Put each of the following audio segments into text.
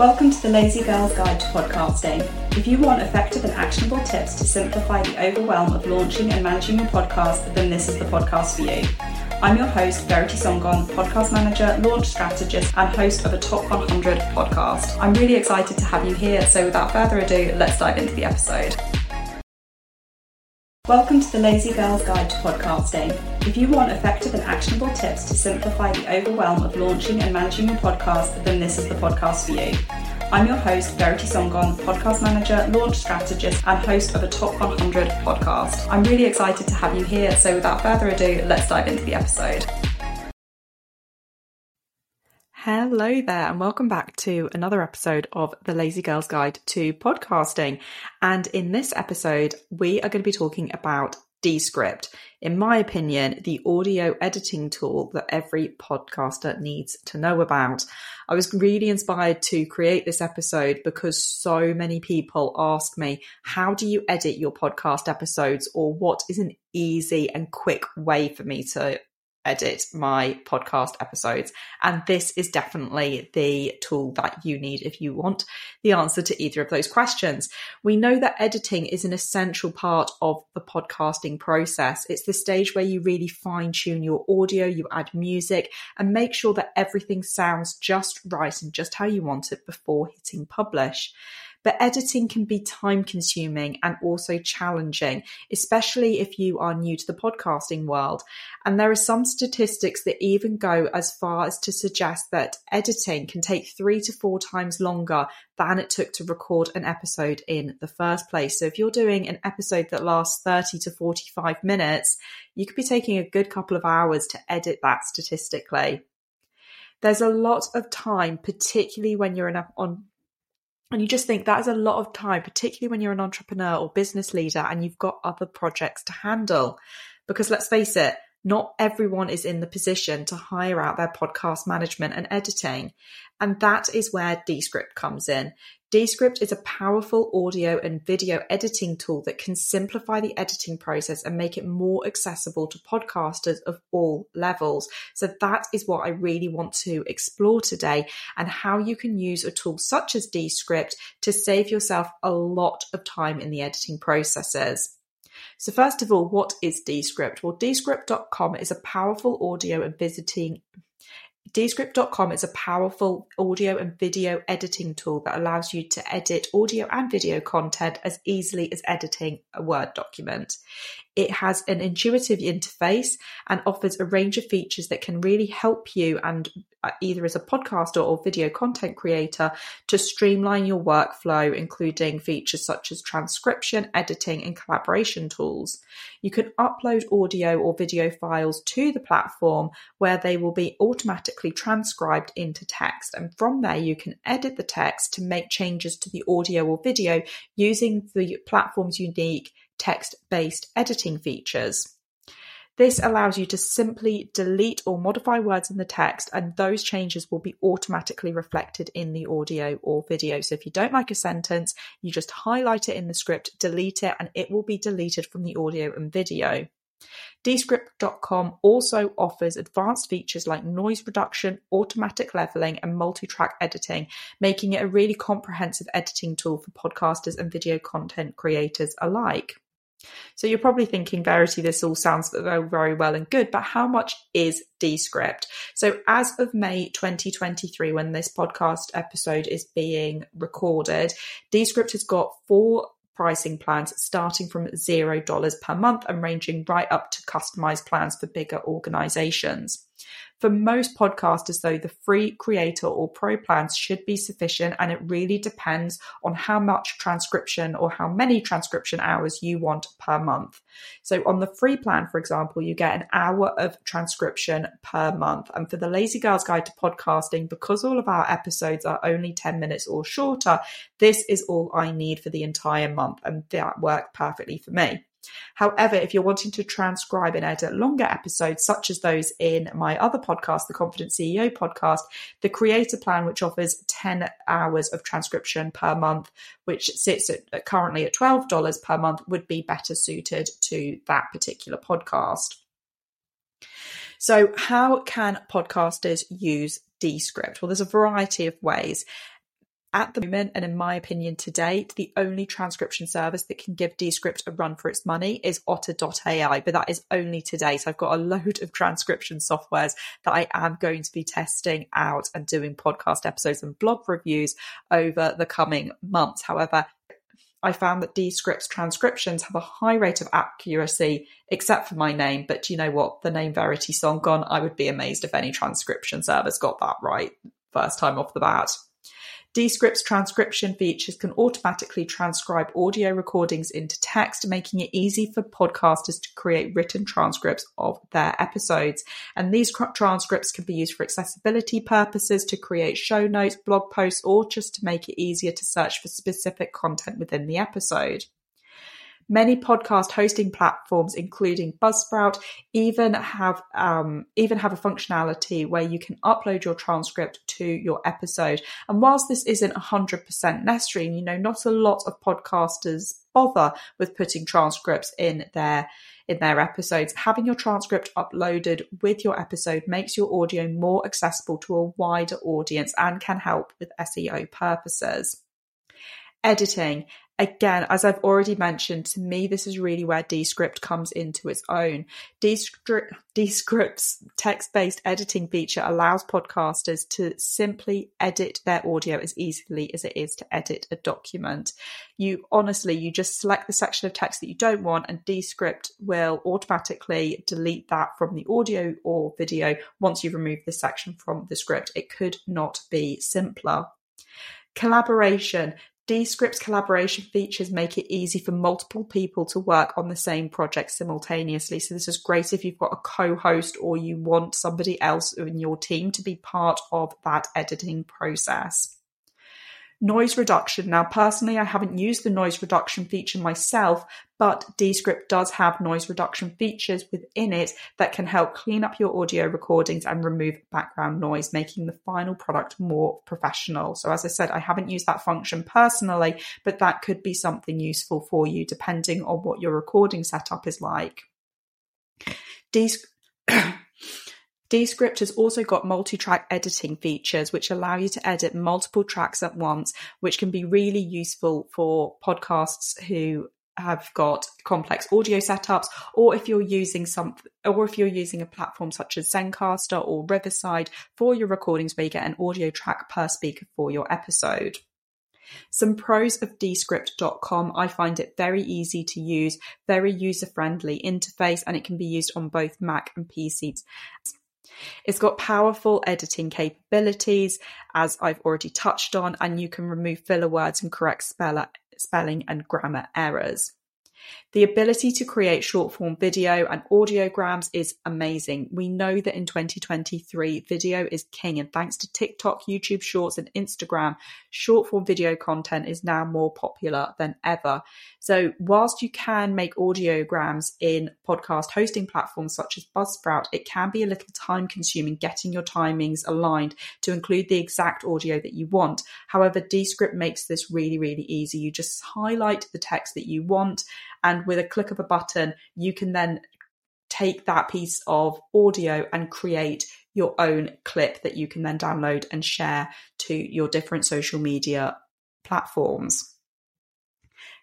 Welcome to the Lazy Girl's Guide to Podcasting. If you want effective and actionable tips to simplify the overwhelm of launching and managing your podcast, then this is the podcast for you. I'm your host, Verity Sangan, podcast manager, launch strategist, and host of a Top 100 podcast. I'm really excited to have you here, so without further ado, let's dive into the episode. Welcome to the Lazy Girl's Guide to Podcasting. If you want effective and actionable tips to simplify the overwhelm of launching and managing your podcast, then this is the podcast for you. I'm your host, Verity Sangan, podcast manager, launch strategist, and host of a Top 100 podcast. I'm really excited to have you here, so without further ado, let's dive into the episode. Hello there, and welcome back to another episode of the Lazy Girl's Guide to Podcasting. And in this episode, we are going to be talking about Descript. In my opinion, the audio editing tool that every podcaster needs to know about. I was really inspired to create this episode because so many people ask me, how do you edit your podcast episodes? Or what is an easy and quick way for me to edit my podcast episodes. And this is definitely the tool that you need if you want the answer to either of those questions. We know that editing is an essential part of the podcasting process. It's the stage where you really fine tune your audio, you add music, and make sure that everything sounds just right and just how you want it before hitting publish. But editing can be time consuming and also challenging, especially if you are new to the podcasting world. And there are some statistics that even go as far as to suggest that editing can take three to four times longer than it took to record an episode in the first place. So if you're doing an episode that lasts 30 to 45 minutes, you could be taking a good couple of hours to edit that statistically there's a lot of time, particularly when you're on and you just think that is a lot of time, particularly when you're an entrepreneur or business leader and you've got other projects to handle. Because let's face it, not everyone is in the position to hire out their podcast management and editing. And that is where Descript comes in. Descript is a powerful audio and video editing tool that can simplify the editing process and make it more accessible to podcasters of all levels. So that is what I really want to explore today and how you can use a tool such as Descript to save yourself a lot of time in the editing processes. So first of all, what is Descript? Well, Descript.com is a powerful audio and visiting Descript.com is a powerful audio and video editing tool that allows you to edit audio and video content as easily as editing a Word document. It has an intuitive interface and offers a range of features that can really help you and uh, either as a podcaster or video content creator to streamline your workflow, including features such as transcription, editing, and collaboration tools. You can upload audio or video files to the platform where they will be automatically transcribed into text. And from there, you can edit the text to make changes to the audio or video using the platform's unique text based editing features. This allows you to simply delete or modify words in the text, and those changes will be automatically reflected in the audio or video. So if you don't like a sentence, you just highlight it in the script, delete it, and it will be deleted from the audio and video. Descript.com also offers advanced features like noise reduction, automatic leveling, and multi track editing, making it a really comprehensive editing tool for podcasters and video content creators alike. So you're probably thinking, Verity, this all sounds very, well and good, but how much is Descript? So as of May 2023, when this podcast episode is being recorded, Descript has got four pricing plans starting from zero dollars per month and ranging right up to customized plans for bigger organizations. For most podcasters, though, the free creator or pro plans should be sufficient, and it really depends on how much transcription or how many transcription hours you want per month. So, on the free plan, for example, you get an hour of transcription per month. And for the Lazy Girls Guide to Podcasting, because all of our episodes are only 10 minutes or shorter, this is all I need for the entire month, and that worked perfectly for me. However, if you're wanting to transcribe and edit longer episodes, such as those in my other podcast, the Confident CEO podcast, the creator plan, which offers 10 hours of transcription per month, which sits at, uh, currently at $12 per month, would be better suited to that particular podcast. So, how can podcasters use Descript? Well, there's a variety of ways. At the moment, and in my opinion to date, the only transcription service that can give Descript a run for its money is otter.ai, but that is only today. So I've got a load of transcription softwares that I am going to be testing out and doing podcast episodes and blog reviews over the coming months. However, I found that Descript's transcriptions have a high rate of accuracy, except for my name. But do you know what? The name Verity Sangan, I would be amazed if any transcription service got that right first time off the bat. Descript's transcription features can automatically transcribe audio recordings into text, making it easy for podcasters to create written transcripts of their episodes. And these transcripts can be used for accessibility purposes, to create show notes, blog posts, or just to make it easier to search for specific content within the episode. Many podcast hosting platforms, including Buzzsprout, even have um, even have a functionality where you can upload your transcript to your episode. And whilst this isn't 100% necessary, you know, not a lot of podcasters bother with putting transcripts in their in their episodes. Having your transcript uploaded with your episode makes your audio more accessible to a wider audience and can help with SEO purposes. Editing. Again, as I've already mentioned, to me, this is really where Descript comes into its own. Descript, Descript's text based editing feature allows podcasters to simply edit their audio as easily as it is to edit a document. You honestly, you just select the section of text that you don't want, and Descript will automatically delete that from the audio or video once you've removed the section from the script. It could not be simpler. Collaboration. Descript's collaboration features make it easy for multiple people to work on the same project simultaneously. So this is great if you've got a co-host or you want somebody else in your team to be part of that editing process. Noise reduction. Now, personally, I haven't used the noise reduction feature myself, but Descript does have noise reduction features within it that can help clean up your audio recordings and remove background noise, making the final product more professional. So, as I said, I haven't used that function personally, but that could be something useful for you depending on what your recording setup is like. Descript Descript has also got multi-track editing features which allow you to edit multiple tracks at once, which can be really useful for podcasts who have got complex audio setups or if you're using some or if you're using a platform such as Zencastr or Riverside for your recordings where you get an audio track per speaker for your episode. Some pros of descript.com. I find it very easy to use, very user friendly interface, and it can be used on both Mac and PCs. It's got powerful editing capabilities, as I've already touched on, and you can remove filler words and correct speller, spelling and grammar errors. The ability to create short form video and audiograms is amazing. We know that in 2023, video is king, and thanks to TikTok, YouTube Shorts, and Instagram, short form video content is now more popular than ever. So, whilst you can make audiograms in podcast hosting platforms such as Buzzsprout, it can be a little time consuming getting your timings aligned to include the exact audio that you want. However, Descript makes this really, really easy. You just highlight the text that you want and with a click of a button, you can then take that piece of audio and create your own clip that you can then download and share to your different social media platforms.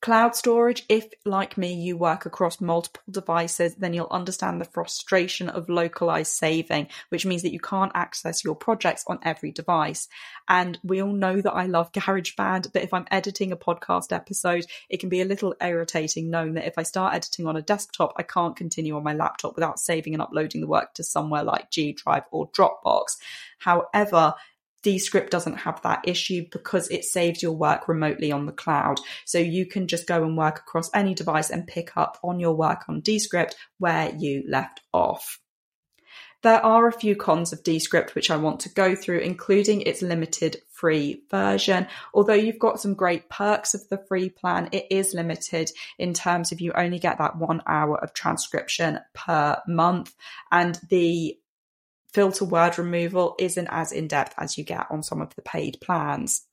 Cloud storage, if like me, you work across multiple devices, then you'll understand the frustration of localized saving, which means that you can't access your projects on every device. And we all know that I love GarageBand, but if I'm editing a podcast episode, it can be a little irritating knowing that if I start editing on a desktop, I can't continue on my laptop without saving and uploading the work to somewhere like G Drive or Dropbox. However, Descript doesn't have that issue because it saves your work remotely on the cloud. So you can just go and work across any device and pick up on your work on Descript where you left off. There are a few cons of Descript which I want to go through, including its limited free version. Although you've got some great perks of the free plan, it is limited in terms of you only get that one hour of transcription per month. And the filler word removal isn't as in depth as you get on some of the paid plans.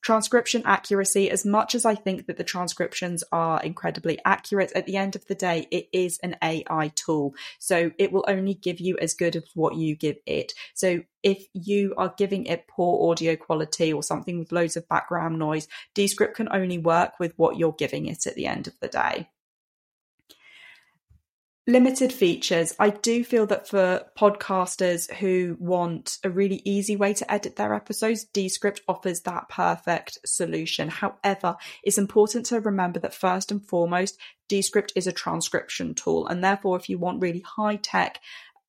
Transcription accuracy, as much as I think that the transcriptions are incredibly accurate, at the end of the day, it is an AI tool. So it will only give you as good as what you give it. So if you are giving it poor audio quality or something with loads of background noise, Descript can only work with what you're giving it at the end of the day limited features. I do feel that for podcasters who want a really easy way to edit their episodes, Descript offers that perfect solution. However, it's important to remember that first and foremost, Descript is a transcription tool. And therefore, if you want really high tech,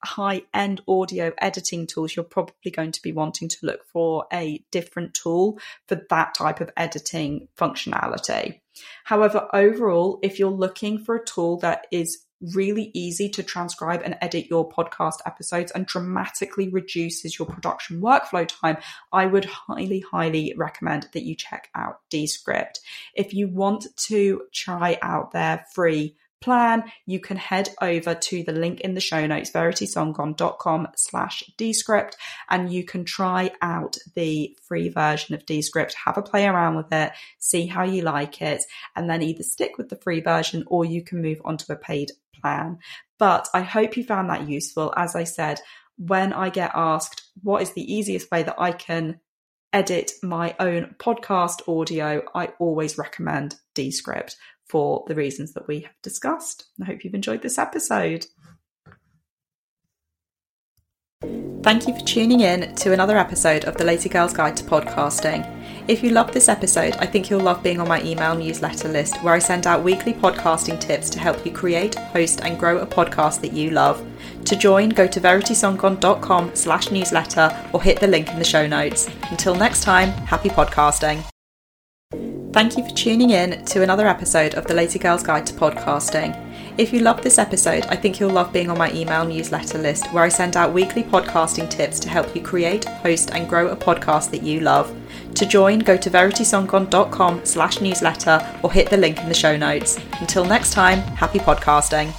high end audio editing tools, you're probably going to be wanting to look for a different tool for that type of editing functionality. However, overall, if you're looking for a tool that is really easy to transcribe and edit your podcast episodes and dramatically reduces your production workflow time, I would highly, highly recommend that you check out Descript. If you want to try out their free plan, you can head over to the link in the show notes, veritysangan.com slash descript, and you can try out the free version of Descript, have a play around with it, see how you like it, and then either stick with the free version or you can move on to a paid plan. But I hope you found that useful. As I said, when I get asked what is the easiest way that I can edit my own podcast audio, I always recommend Descript for the reasons that we have discussed. I hope you've enjoyed this episode. Thank you for tuning in to another episode of the Lazy Girl's Guide to Podcasting. If you loved this episode, I think you'll love being on my email newsletter list where I send out weekly podcasting tips to help you create, host, and grow a podcast that you love. To join, go to veritysangan.com slash newsletter or hit the link in the show notes. Until next time, happy podcasting. Thank you for tuning in to another episode of the Lazy Girl's Guide to Podcasting. If you loved this episode, I think you'll love being on my email newsletter list where I send out weekly podcasting tips to help you create, host, and grow a podcast that you love. To join, go to veritysangan.com slash newsletter or hit the link in the show notes. Until next time, happy podcasting.